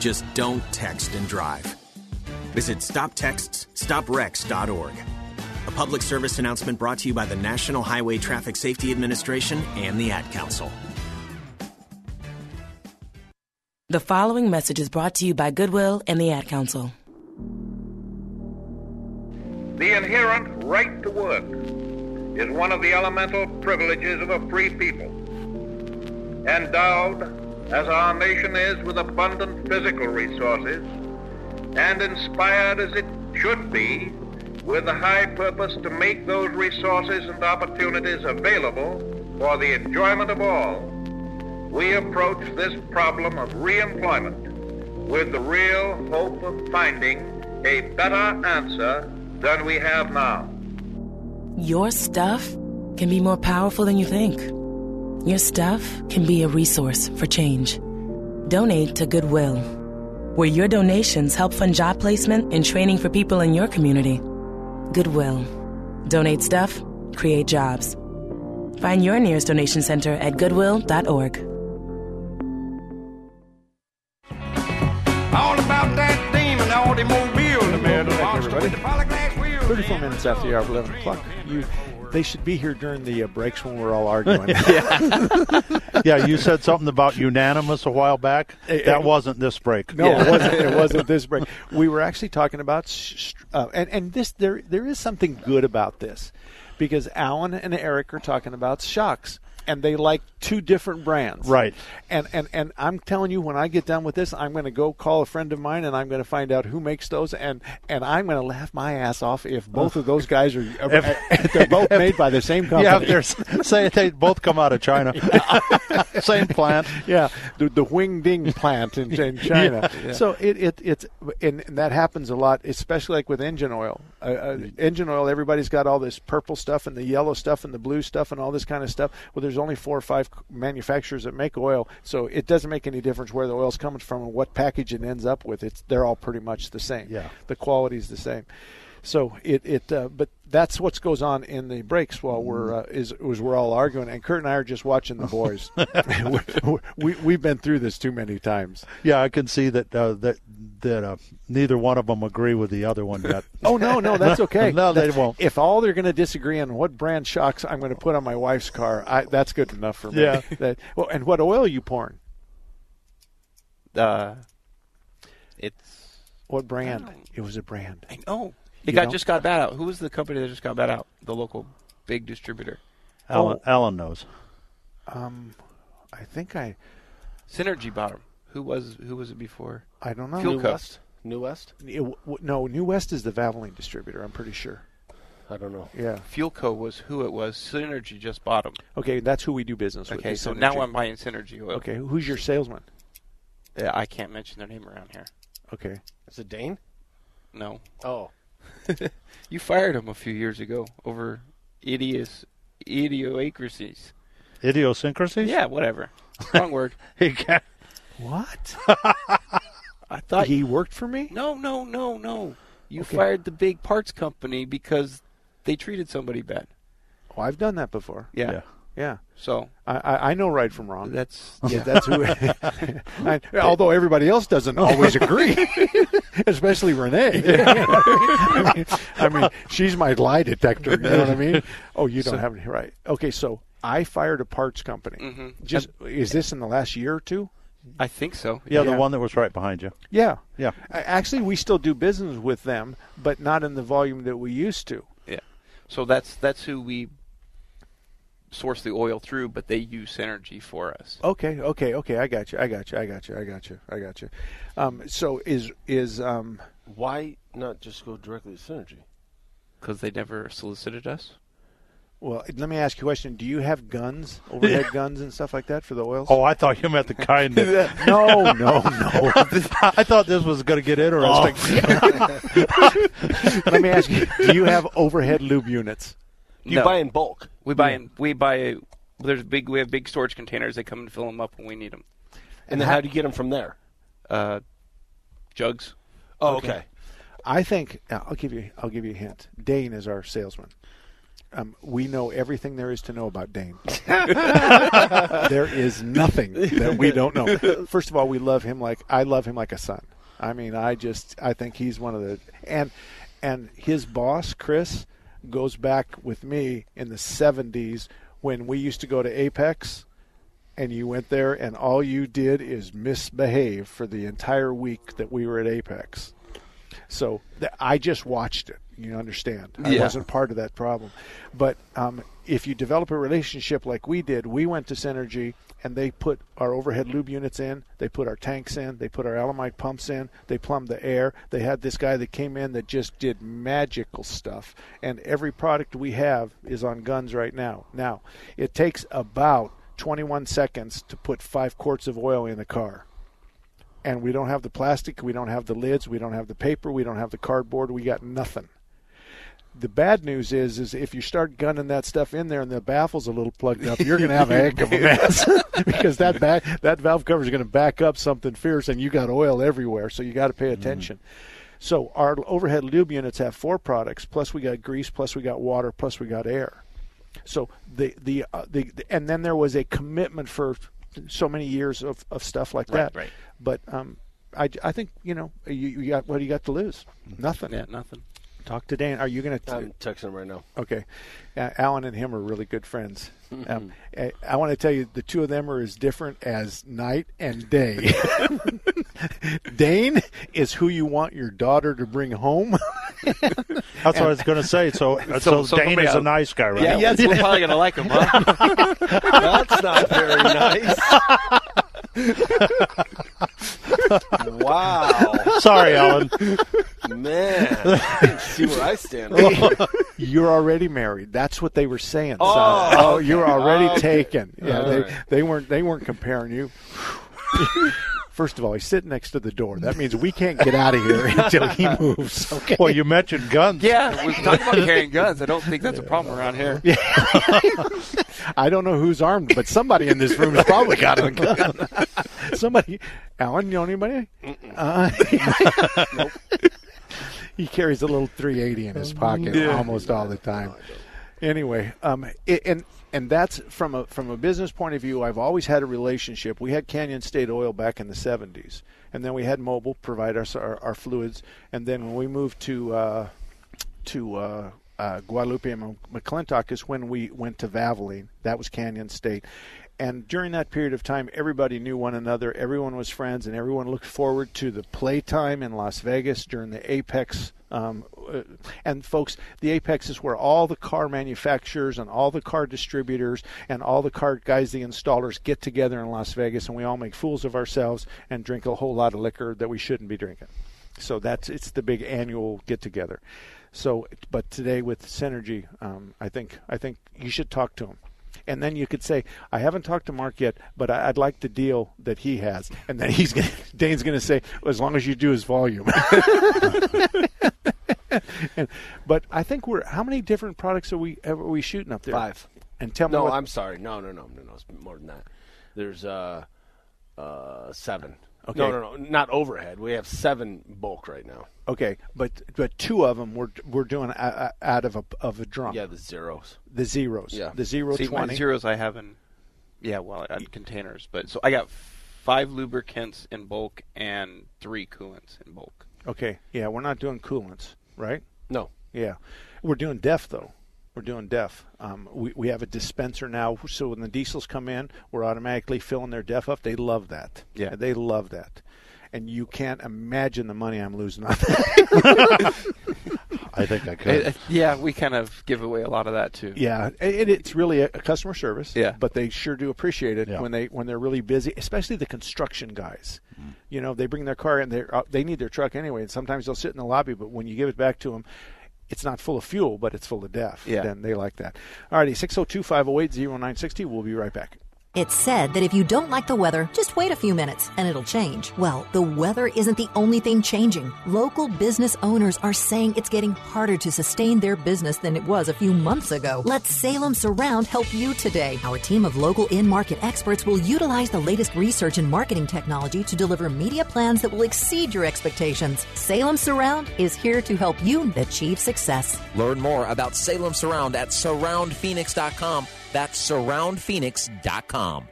Just don't text and drive. Visit stoptextsstopwrecks.org. A public service announcement brought to you by the National Highway Traffic Safety Administration and the Ad Council. The following message is brought to you by Goodwill and the Ad Council. The inherent right to work is one of the elemental privileges of a free people, endowed as our nation is with abundant physical resources, and inspired as it should be with the high purpose to make those resources and opportunities available for the enjoyment of all, we approach this problem of reemployment with the real hope of finding a better answer than we have now. Your stuff can be more powerful than you think. Your stuff can be a resource for change. Donate to Goodwill, where your donations help fund job placement and training for people in your community. Goodwill. Donate stuff, create jobs. Find your nearest donation center at goodwill.org. All about that demon, automobile. Welcome back, everybody. 34 minutes after the hour of 11 o'clock. You, they should be here during the uh, breaks when we're all arguing. yeah, you said something about unanimous a while back. Eh, That eh, wasn't this break. No, it wasn't. It wasn't this break. We were actually talking about, uh, and and this there there is something good about this, because Alan and Eric are talking about shocks, and they like two different brands, Right. And and and I'm telling you, when I get done with this, I'm going to go call a friend of mine, and I'm going to find out who makes those, and and I'm going to laugh my ass off if both of those guys are if, they're both made by the same company. Yeah, they're say they both come out of China, same plant. yeah, the, the Wing Ding plant in, in China. Yeah. So it, it it's and, and that happens a lot, especially like with engine oil. Uh, uh, engine oil, everybody's got all this purple stuff and the yellow stuff and the blue stuff and all this kind of stuff. Well, there's only four or five manufacturers that make oil, so it doesn't make any difference where the oil's coming from and what package it ends up with. It's they're all pretty much the same. Yeah. the quality's the same. So it it uh, but that's what goes on in the breaks while we're uh, is was we're all arguing and Kurt and I are just watching the boys. we, we we've been through this too many times. Yeah, I can see that uh, that that uh, neither one of them agree with the other one yet. Oh no, no, that's okay. no, they That- won't. If all they're going to disagree on what brand shocks I'm going to put on my wife's car, I, that's good enough for me. Yeah. That, well, and what oil are you pouring? Uh, it's What brand? It was a brand. I know. It You got know? just got bad out. Who was the company that just got bad out? The local big distributor. Alan, Alan knows. Um, I think I. Synergy bottom. Who was who was it before? I don't know. Fuel New West. New West. It w- w- no, New West is the Valvoline distributor. I'm pretty sure. I don't know. Yeah. Fuel Co was who it was. Synergy just bought them. Okay, that's who we do business with. Okay, so Synergy. now I'm buying Synergy oil. Okay, who's your salesman? Yeah, I can't mention their name around here. Okay. Is it Dane? No. Oh. you fired him a few years ago over idios, idiosyncrasies. Idiosyncrasies? Yeah, whatever. Wrong word. He can't- What? I thought he worked for me. No, no, no, no. You Okay. fired the big parts company because they treated somebody bad. Oh, I've done that before. Yeah. Yeah. Yeah. So I, I, know right from wrong. That's yeah. That's who. I, although everybody else doesn't always agree, especially Renee. I, mean, I mean, she's my lie detector. You know what I mean? Oh, you don't So- have any right. Okay, so I fired a parts company. Mhm. Just is this in the last year or two? I think so. Yeah, the one that was right behind you. Yeah. Yeah. Actually, we still do business with them, but not in the volume that we used to. Yeah. So that's that's who we source the oil through, but they use Synergy for us. Okay, okay, okay. I got you. I got you. I got you. I got you. I got you. Um, so is is um, Why not just go directly to Synergy? Because they never solicited us. well, let me ask you a question. Do you have guns, overhead guns, and stuff like that for the oils? Oh, I thought you meant the kind that. no, no, no. I thought this was going to get interesting. let me ask you: Do you have overhead lube units? You No. buy in bulk. We buy in. We buy. There's big. We have big storage containers. They come and fill them up when we need them. And then how do you get them from there? Uh, jugs. Oh, okay. I think I'll give you. I'll give you a hint. Dane is our salesman. Um, we know everything there is to know about Dane. there is nothing that we don't know. First of all, we love him like I love him like a son. I mean, I just I think he's one of the and and his boss Chris goes back with me in the 70s when we used to go to AAPEX and you went there and all you did is misbehave for the entire week that we were at AAPEX. So th- I just watched it. You understand? I Yeah. wasn't part of that problem. But um, if you develop a relationship like we did, we went to Synergy and they put our overhead lube units in, they put our tanks in, they put our Alemite pumps in, they plumbed the air. They had this guy that came in that just did magical stuff. And every product we have is on guns right now. Now, it takes about 21 seconds to put five quarts of oil in the car and we don't have the plastic, we don't have the lids, we don't have the paper, we don't have the cardboard, we got nothing. The bad news is, is if you start gunning that stuff in there and the baffle's a little plugged up, you're going to have a heck of a mess because that back that valve cover is going to back up something fierce, and you got oil everywhere. So you got to pay attention. So our overhead lube units have four products, plus we got grease, plus we got water, plus we got air. So the the, uh, the, the and then there was a commitment for so many years of, of stuff like Right, that. right. But um, I, I think you know you, you got what do you got to lose? Nothing. Yeah, nothing. Talk to Dan. Are you going to? I'm texting him right now. Okay, uh, Alan and him are really good friends. Mm-hmm. Um, I, I want to tell you, the two of them are as different as night and day. Dane is who you want your daughter to bring home. That's what I was going to say. So, so, so Dane is a nice guy, right? Yeah, yes, We're probably gonna like him, huh? That's not very nice. Wow. Sorry, Alan. Man, I see where I stand. you're already married. That's what they were saying. Oh, son. oh okay. you're already Okay. taken. Yeah, All they, right. they weren't they weren't comparing you. First of all, he's sitting next to the door. That means we can't get out of here until he moves. Okay. Well, you mentioned guns. Yeah, we're talking about carrying guns. I don't think that's a problem around here. Yeah. I don't know who's armed, but somebody in this room has probably got a gun. somebody, Alan, you know anybody? Uh, he carries a little 380 in his pocket Yeah. almost all the time. Anyway, um, it, and and that's from a from a business point of view. I've always had a relationship. We had Canyon State Oil back in the 70s, and then we had Mobil provide us our, our fluids, and then when we moved to uh, to uh, uh, Guadalupe and McClintock is when we went to Valvoline. That was Canyon State. And during that period of time, everybody knew one another. Everyone was friends, and everyone looked forward to the playtime in Las Vegas during the AAPEX. Um, uh, and folks, the AAPEX is where all the car manufacturers and all the car distributors and all the car guys, the installers, get together in Las Vegas, and we all make fools of ourselves and drink a whole lot of liquor that we shouldn't be drinking. So that's it's the big annual get together. So, but today with Synergy, um, I think I think you should talk to him, and then you could say, I haven't talked to Mark yet, but I, I'd like the deal that he has, and then he's gonna, Dane's going to say, as long as you do his volume. and, but I think we're how many different products are we are we shooting up there? Five. And tell me no, what, I'm sorry. No, no, no, no, no. It's more than that. There's uh, uh, seven. Okay. No, no, no. Not overhead. We have seven bulk right now. Okay, but but two of them we're we're doing a, a, out of a of a drum. Yeah, the zeros. The zeros. Yeah. The zero See, my twenty. zeros I have in, yeah, well, on containers. But so I got five lubricants in bulk and three coolants in bulk. Okay. Yeah, we're not doing coolants, right? No. Yeah, we're doing def though. We're doing def. Um, we we have a dispenser now, so when the diesels come in, we're automatically filling their def up. They love that. Yeah. they love that. And you can't imagine the money I'm losing on that. I think I could. Uh, yeah, we kind of give away a lot of that too. Yeah, and it's really a, customer service. Yeah. but they sure do appreciate it Yeah. when they when they're really busy, especially the construction guys. Mm-hmm. You know, they bring their car and they are they need their truck anyway, and sometimes they'll sit in the lobby, but when you give it back to them. It's not full of fuel, but it's full of DEF. Yeah. Then they like that. Alrighty, 602 508 0960. We'll be right back. It's said that if you don't like the weather, just wait a few minutes and it'll change. Well, the weather isn't the only thing changing. Local business owners are saying it's getting harder to sustain their business than it was a few months ago. Let Salem Surround help you today. Our team of local in market experts will utilize the latest research and marketing technology to deliver media plans that will exceed your expectations. Salem Surround is here to help you achieve success. Learn more about Salem Surround at surroundphoenix.com. That's surroundphoenix.com.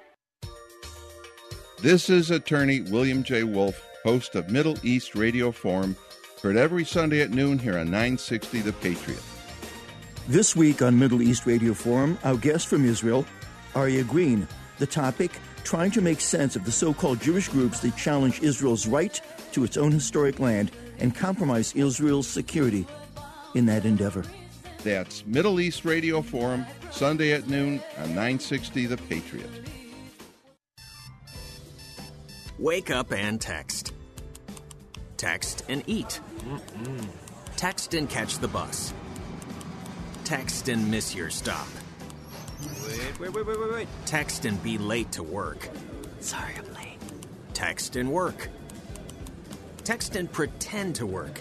This is attorney William J. Wolf, host of Middle East Radio Forum, heard every Sunday at noon here on 960 The Patriot. This week on Middle East Radio Forum, our guest from Israel, Aryeh Green. The topic trying to make sense of the so called Jewish groups that challenge Israel's right to its own historic land and compromise Israel's security. in that endeavor. That's Middle East Radio Forum, Sunday at noon on 960 The Patriot. Wake up and text. Text and eat. Text and catch the bus. Text and miss your stop. Wait, wait, wait, wait, wait, wait. Text and be late to work. Sorry, I'm late. Text and work. Text and pretend to work.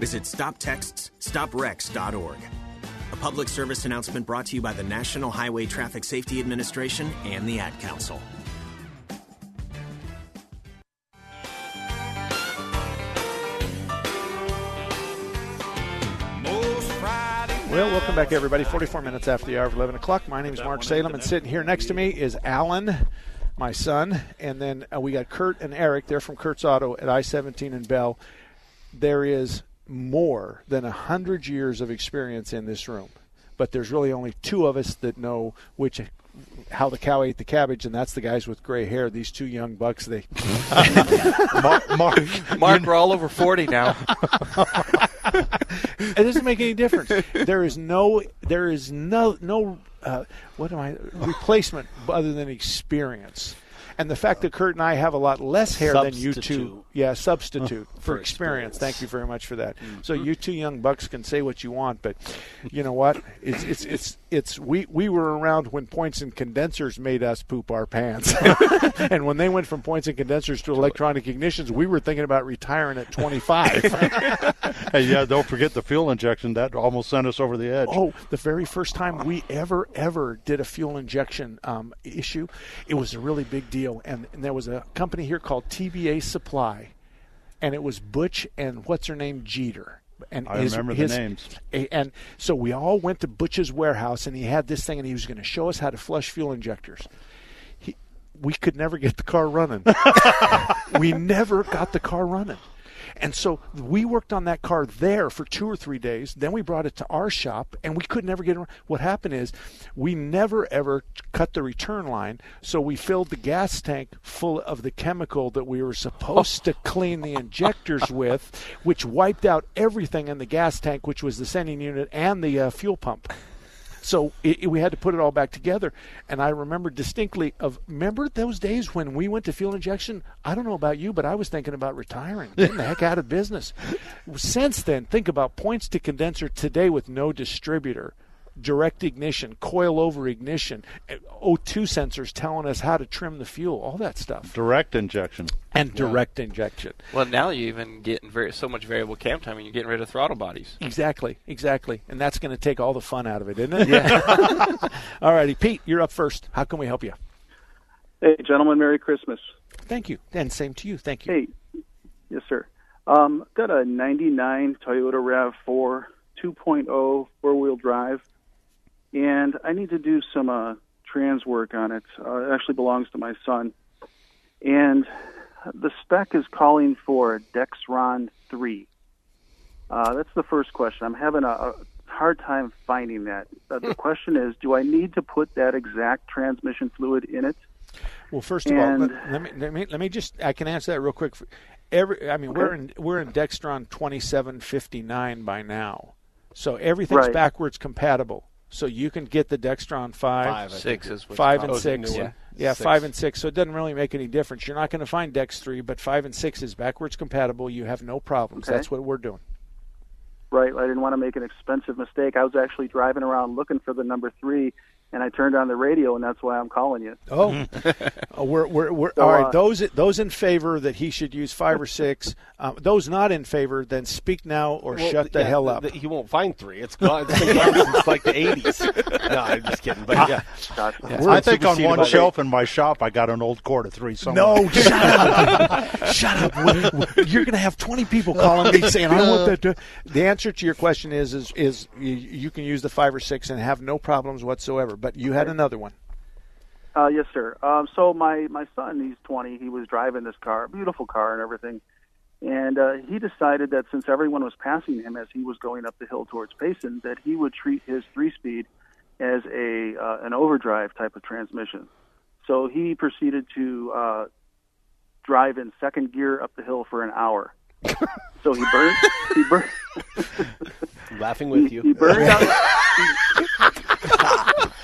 Visit StopTextsStopWrecks.org. A public service announcement brought to you by the National Highway Traffic Safety Administration and the Ad Council. Well, welcome back, everybody. 44 minutes after the hour of 11 o'clock. My name is Mark Salem, and sitting here next to me is Alan, my son, and then uh, we got Kurt and Eric. They're from Kurt's Auto at I 17 and Bell. There is more than 100 years of experience in this room, but there's really only two of us that know which how the cow ate the cabbage, and that's the guys with gray hair. These two young bucks, they. Mark, Mark, Mark, we're all over 40 now. it doesn't make any difference. There is no, there is no, no, uh, what am I replacement other than experience. And the fact that Kurt and I have a lot less hair than you two, yeah, substitute for, For experience. experience. Thank you very much for that. So mm-hmm. you two young bucks can say what you want, but you know what? It's it's it's it's we we were around when points and condensers made us poop our pants, and when they went from points and condensers to electronic ignitions, we were thinking about retiring at 25. hey, yeah, don't forget the fuel injection. That almost sent us over the edge. Oh, the very first time we ever, ever did a fuel injection um, issue, it was a really big deal. And, and there was a company here called TBA Supply, and it was Butch and what's her name, Jeter. And I remember the names. And so we all went to Butch's warehouse, and he had this thing, and he was going to show us how to flush fuel injectors. He, we could never get the car running. we never got the car running. And so we worked on that car there for two or three days. Then we brought it to our shop, and we could never get it. What happened is we never ever cut the return line, so we filled the gas tank full of the chemical that we were supposed to clean the injectors with, which wiped out everything in the gas tank, which was the sending unit and the uh, fuel pump. So it, it- we had to put it all back together. And I remember distinctly of remember those days when we went to fuel injection. I don't know about you, but I was thinking about retiring, getting the heck out of business. Since then, think about points to condenser today with no distributor. Direct ignition, coil over ignition, uh, O2 sensors telling us how to trim the fuel, all that stuff, Direct injection. and direct injection. Well, now you're even getting very so much variable cam time, and you're getting rid of throttle bodies. Exactly, exactly, and that's going to take all the fun out of it, isn't it? Yeah. all righty, Pete, you're up first. How can we help you? Hey, gentlemen, Merry Christmas. Thank you, and same to you. Thank you. Hey, yes, sir. Um, got a 99 Toyota RAV4 2.0 four wheel drive, and I need to do some uh, trans work on it. Uh, it actually belongs to my son. And the spec is calling for Dexron 3. Uh, that's the first question. I'm having a, a hard time finding that. Uh, the question is do I need to put that exact transmission fluid in it? Well, first of all, let, let me let me let me just I can answer that real quick. Every I mean, we're in we're in Dexron 2759 by now, so everything's Right. backwards compatible. So you can get the Dexron five, Five, Six is what's five and Oh, six, yeah, yeah, Six. five and six. So it doesn't really make any difference. You're not going to find Dex three, but five and six is backwards compatible. You have no problems. Okay. That's what we're doing. Right. I didn't want to make an expensive mistake. I was actually driving around looking for the number three, and I turned on the radio, and that's why I'm calling you. Oh, Oh, we're, we're, we're So, all right. uh, Those those in favor that he should use five or six. Um, those not in favor, then speak now or Well, shut the yeah, hell up. th- he won't find three. It's gone. It's been gone since like the '80s. No, I'm just kidding. But yeah, I think on one shelf in my shop, I got an old quarter three. Somewhere. No, shut up! shut up! You're going to have 20 people calling me saying, "I want that." To... The answer to your question is, is, is you, you can use the five or six and have no problems whatsoever. But you had another one. Uh, yes, sir. Um, so my my son, he's 20. He was driving this car, beautiful car and everything, and uh, he decided that since everyone was passing him as he was going up the hill towards Payson, that he would treat his three-speed as a uh, an overdrive type of transmission. So he proceeded to uh, drive in second gear up the hill for an hour. so he burned. He burned. laughing with he, you. He burned out.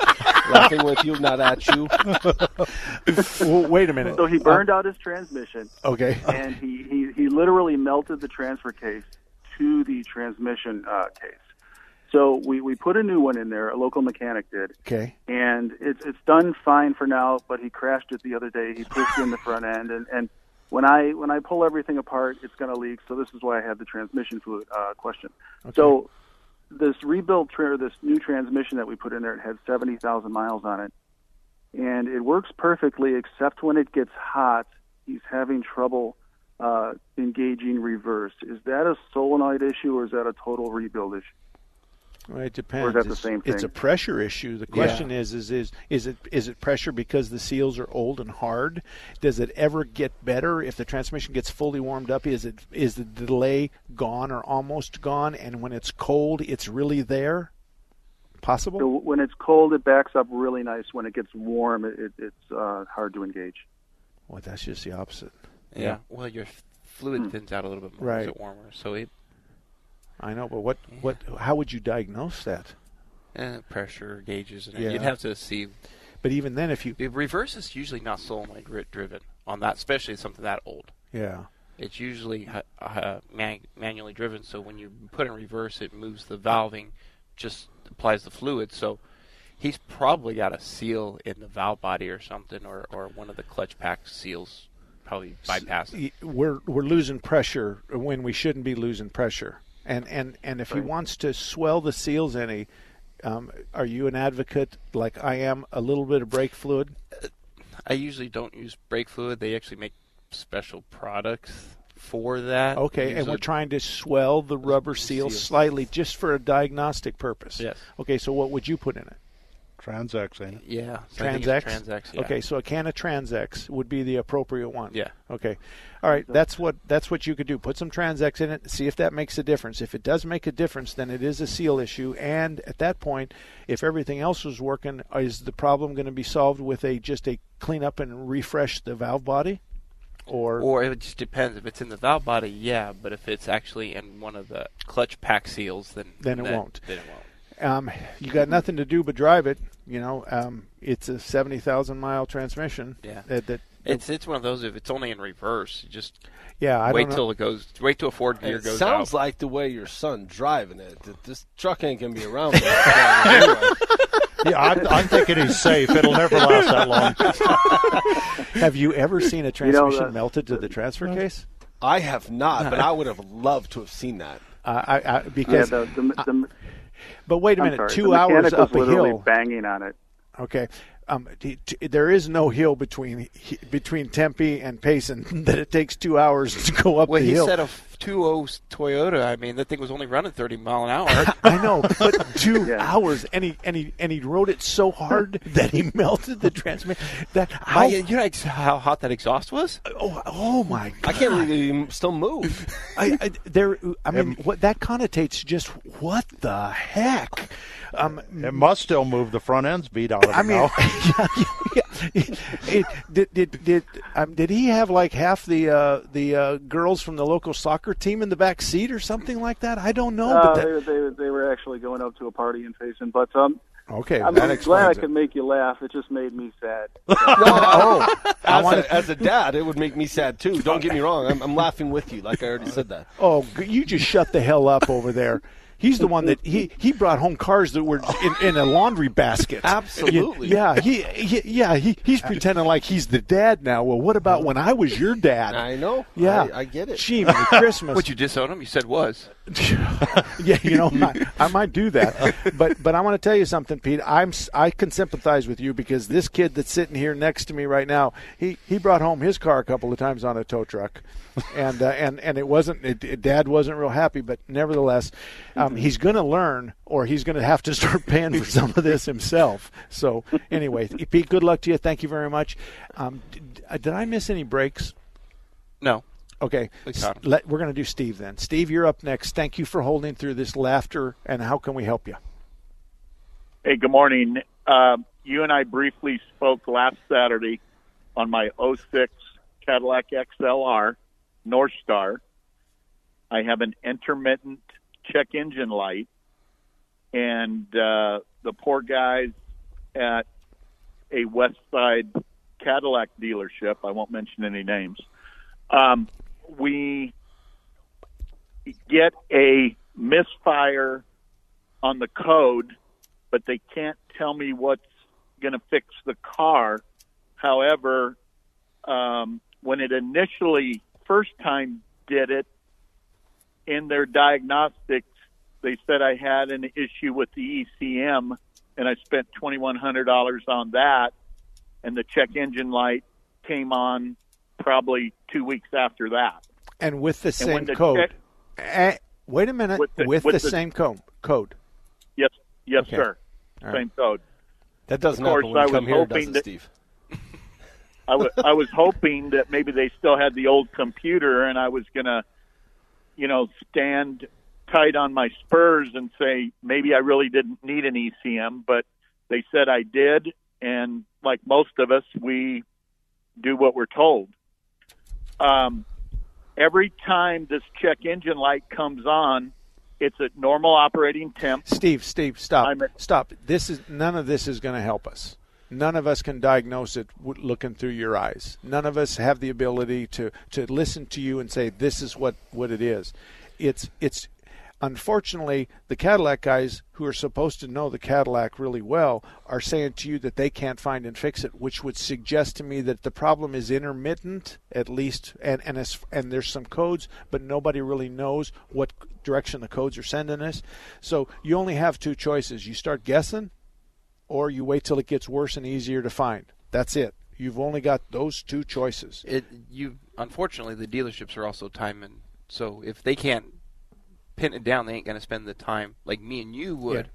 laughing with you, not at you. well, wait a minute. So he burned out his transmission. Okay. And he, he, he literally melted the transfer case to the transmission uh, case. So we, we put a new one in there. A local mechanic did, Okay. and it's it's done fine for now. But he crashed it the other day. He pushed in the front end, and and when I when I pull everything apart, it's going to leak. So this is why I had the transmission fluid uh, question. So this rebuilt tra- this new transmission that we put in there, it had seventy thousand miles on it, and it works perfectly except when it gets hot. He's having trouble uh, engaging reverse. Is that a solenoid issue or is that a total rebuild issue? Well, it depends. Or is that the it's, same it's a pressure issue. The question is, is, is, is it is it pressure because the seals are old and hard? Does it ever get better if the transmission gets fully warmed up? Is it is the delay gone or almost gone? And when it's cold, it's really there. Possible. So when it's cold, it backs up really nice. When it gets warm, it, it, it's uh, hard to engage. Well, that's just the opposite. Yeah. Well, your fluid thins out a little bit more as it warmer, so it I know, but what what? How would you diagnose that? eh, pressure gauges. And Yeah. You'd have to see. But even then, if you The reverse is usually not solenoid grit driven on that, especially something that old. yeah. It's usually uh, uh, man- manually driven, so when you put in reverse, it moves the valving, just applies the fluid. So he's probably got a seal in the valve body or something, or, or one of the clutch pack seals probably bypassed. we're we're losing pressure when we shouldn't be losing pressure. And and and if he wants to swell the seals any, um, are you an advocate like I am? A little bit of brake fluid. I usually don't use brake fluid. They actually make special products for that. Okay, and we're trying to swell the rubber seal seals. slightly just for a diagnostic purpose. Yes. Okay, so what would you put in it? Trans-X, ain't it? Yeah, Trans-X. Trans-X, yeah. Okay, so a can of Trans-X would be the appropriate one. Yeah. Okay. All right. That's what that's what you could do. Put some Trans-X in it. See if that makes a difference. If it does make a difference, then it is a seal issue. And at that point, if everything else was working, is the problem going to be solved with a just a clean up and refresh the valve body? Or Or it just depends. If it's in the valve body, yeah. But if it's actually in one of the clutch pack seals, then Then it won't. Then it won't. um, you got nothing to do but drive it. You know, um, it's a seventy thousand mile transmission. Yeah. That, that It's it's one of those. If it's only in reverse, you just Yeah, I wait don't till it goes. Wait till a Ford gear It goes sounds out. like the way your son driving it. That this truck ain't gonna be around. for that long anyway. Yeah, I'm, I'm thinking he's safe. It'll never last that long. Have you ever seen a You know, transmission melted to the transfer case? I have not, but I would have loved to have seen that. Uh, I, I, because yeah, the, the, the, But wait a I'm minute, sorry, two hours up a hill. banging on it. Okay, um, t- t- there is no hill between he- between Tempe and Payson that it takes two hours to go up well, the he hill. said a 2.0 Toyota. I mean, that thing was only running 30 mile an hour. I know, but two hours, and he and he and he rode it so hard that he melted the transmission. That how? I, you know how hot that exhaust was? Oh, oh my! god! I can't believe he still moved. I, I there. I mean, what that connotates just what the heck? Um, It must still move. The front end's beat out of it I mean, yeah, yeah, yeah. It, did did did um, did he have like half the uh, the uh, girls from the local soccer team in the back seat or something like that? I don't know. Uh, but they, that, were- they, were- they were actually going up to a party in Payson, but um, okay, I'm that glad I it. could make you laugh. It just made me sad. oh, as, wanna- a, as a dad, it would make me sad too. Don't get me wrong. I'm, I'm laughing with you, like I already said that. Oh, you just shut the hell up over there. He's the one that he, he brought home cars that were in, in a laundry basket. Absolutely. Yeah, he, he yeah he, he's pretending like he's the dad now. Well, what about when I was your dad? I know. Yeah, I, I get it. Gee, Merry Christmas. What you disown him? You said was. yeah, you know, I, I might do that, but but I want to tell you something, Pete. I'm s- I can sympathize with you because this kid that's sitting here next to me right now, he he brought home his car a couple of times on a tow truck, and uh, and and it wasn't. It, it- Dad wasn't real happy, but nevertheless, um, he's going to learn, or he's going to have to start paying for some of this himself. So anyway, Pete, good luck to you. Thank you very much. Um, did, uh, did I miss any breaks? No. Okay, We caught 'em. Let, we're going to do Steve then. Steve, you're up next. Thank you for holding through this laughter, and how can we help you? Hey, good morning. Uh, you and I briefly spoke last Saturday on my 06 Cadillac XLR North Star. I have an intermittent check engine light, and uh, the poor guys at a West Side Cadillac dealership, I won't mention any names, um, we get a misfire on the code but they can't tell me what's going to fix the car. However, um, when it initially first time did it in their diagnostics, they said I had an issue with the ECM, and I spent twenty one hundred dollars on that, and the check engine light came on probably two weeks after that. And with the same the code. check- wait a minute. With With the, the- with the- same code. Code. Yes, yes, Okay. sir. All right. Same code. That doesn't of course, happen when I you come here, does it, Steve? I wa- I was hoping that maybe they still had the old computer, and I was gonna, you know, stand tight on my spurs and say maybe I really didn't need an ECM, but they said I did, and like most of us, we do what we're told. Um, every time this check engine light comes on, it's at normal operating temp. Steve, Steve, stop. stop. This is none of this is going to help us. None of us can diagnose it looking through your eyes. None of us have the ability to to listen to you and say this is what what it is. It's it's unfortunately the Cadillac guys who are supposed to know the Cadillac really well are saying to you that they can't find and fix it, which would suggest to me that the problem is intermittent at least, and and as, and there's some codes, but nobody really knows what direction the codes are sending us. So you only have two choices: you start guessing, or you wait till it gets worse and easier to find. That's it. You've only got those two choices. It you unfortunately the dealerships are also timing. So if they can't pin it down, they ain't going to spend the time like me and you would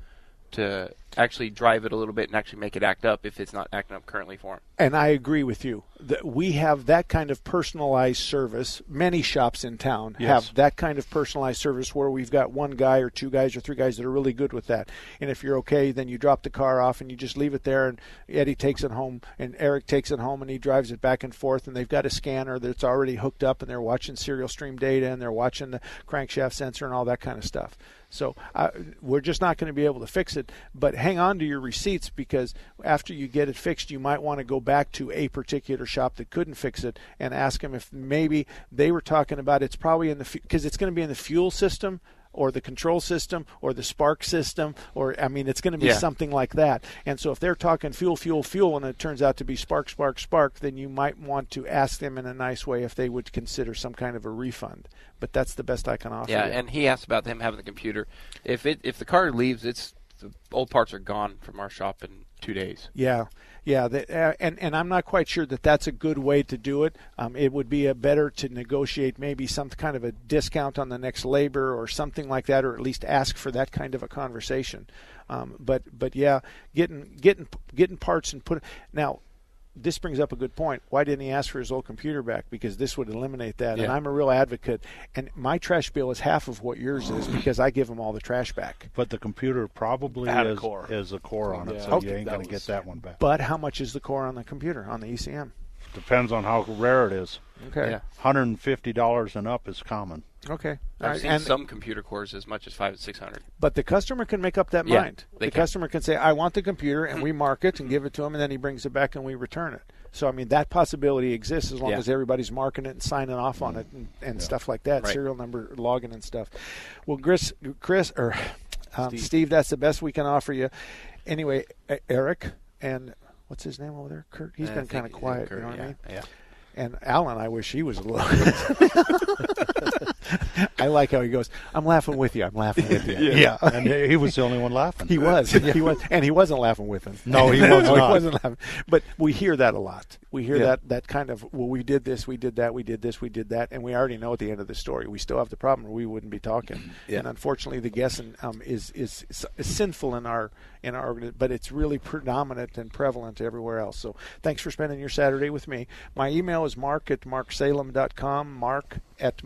to actually drive it a little bit and actually make it act up if it's not acting up currently for them. And I agree with you that we have that kind of personalized service. Many shops in town Yes. have that kind of personalized service where we've got one guy or two guys or three guys that are really good with that. And if you're okay, then you drop the car off and you just leave it there, and Eddie takes it home, and Eric takes it home, and he drives it back and forth. And they've got a scanner that's already hooked up, and they're watching serial stream data, and they're watching the crankshaft sensor and all that kind of stuff. So uh, we're just not going to be able to fix it. But hang on to your receipts because after you get it fixed, you might want to go back to a particular shop that couldn't fix it and ask them if maybe they were talking about it's probably in the because it's going to be in the fuel system or the control system or the spark system or I mean it's going to be Yeah. something like that. And so if they're talking fuel fuel fuel and it turns out to be spark spark spark then you might want to ask them in a nice way if they would consider some kind of a refund. But that's the best I can offer. Yeah, you. and he asked about them having the computer. If it if the car leaves, it's the old parts are gone from our shop in two days. Yeah, yeah, uh, and and I'm not quite sure that that's a good way to do it. Um, it would be better to negotiate maybe some kind of a discount on the next labor or something like that, or at least ask for that kind of a conversation. Um, but but yeah, getting getting getting parts and put now. This brings up a good point. Why didn't he ask for his old computer back? Because this would eliminate that. And I'm a real advocate. And my trash bill is half of what yours is because I give him all the trash back. But the computer probably Had a core. is a core on it, Yeah. so Okay, you ain't going to get that one back. But how much is the core on the computer on the E ECM? Depends on how rare it is. Okay. Yeah. Hundred and fifty dollars and up is common. Okay. I've Right, seen and- some computer cores as much as five six hundred. But the customer can make up that Yeah, mind. they The can. customer can say, "I want the computer," and we mark it and give it to him, and then he brings it back and we return it. So I mean, that possibility exists as long Yeah. as everybody's marking it and signing off on it and, and stuff like that, Right. serial number logging and stuff. Well, Chris, Chris or um, Steve. Steve. that's the best we can offer you. Anyway, Eric and what's his name over there? Kurt. He's I been kind of quiet. Kurt, you know what yeah, I mean? yeah. And Alan, I wish he was a little. I like how he goes. I'm laughing with you. I'm laughing with you. Yeah. And he was the only one laughing. He was. He was, and he wasn't laughing with him. No, he was no, not. He wasn't laughing. But we hear that a lot. We hear Yeah. that that kind of well, we did this, we did that, we did this, we did that, and we already know at the end of the story. We still have the problem, or we wouldn't be talking. Yeah. And unfortunately, the guessing um, is, is is sinful in our in our but it's really predominant and prevalent everywhere else. So thanks for spending your Saturday with me. My email is mark at marksalem.com. Mark at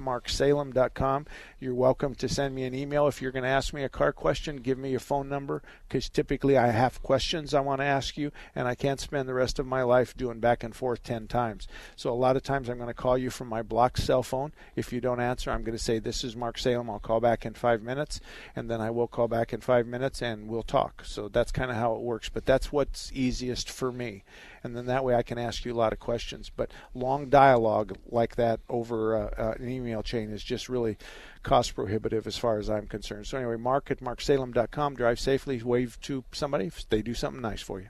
marksalem.com. You're welcome to send me an email if you're going to ask me a car question. Give me your phone number because typically I have questions I want to ask you, and I can't spend the rest of my life doing back and forth ten times. So a lot of times I'm going to call you from my block cell phone. If you don't answer, I'm going to say this is Mark Salem. I'll call back in five minutes, and then I will call back in five minutes and we'll talk. So that's kind of how it works. But that's what's easiest for me and then that way I can ask you a lot of questions. But long dialogue like that over uh, uh, an email chain is just really cost prohibitive as far as I'm concerned. So anyway, mark at marksalem.com. Drive safely. Wave to somebody if they do something nice for you.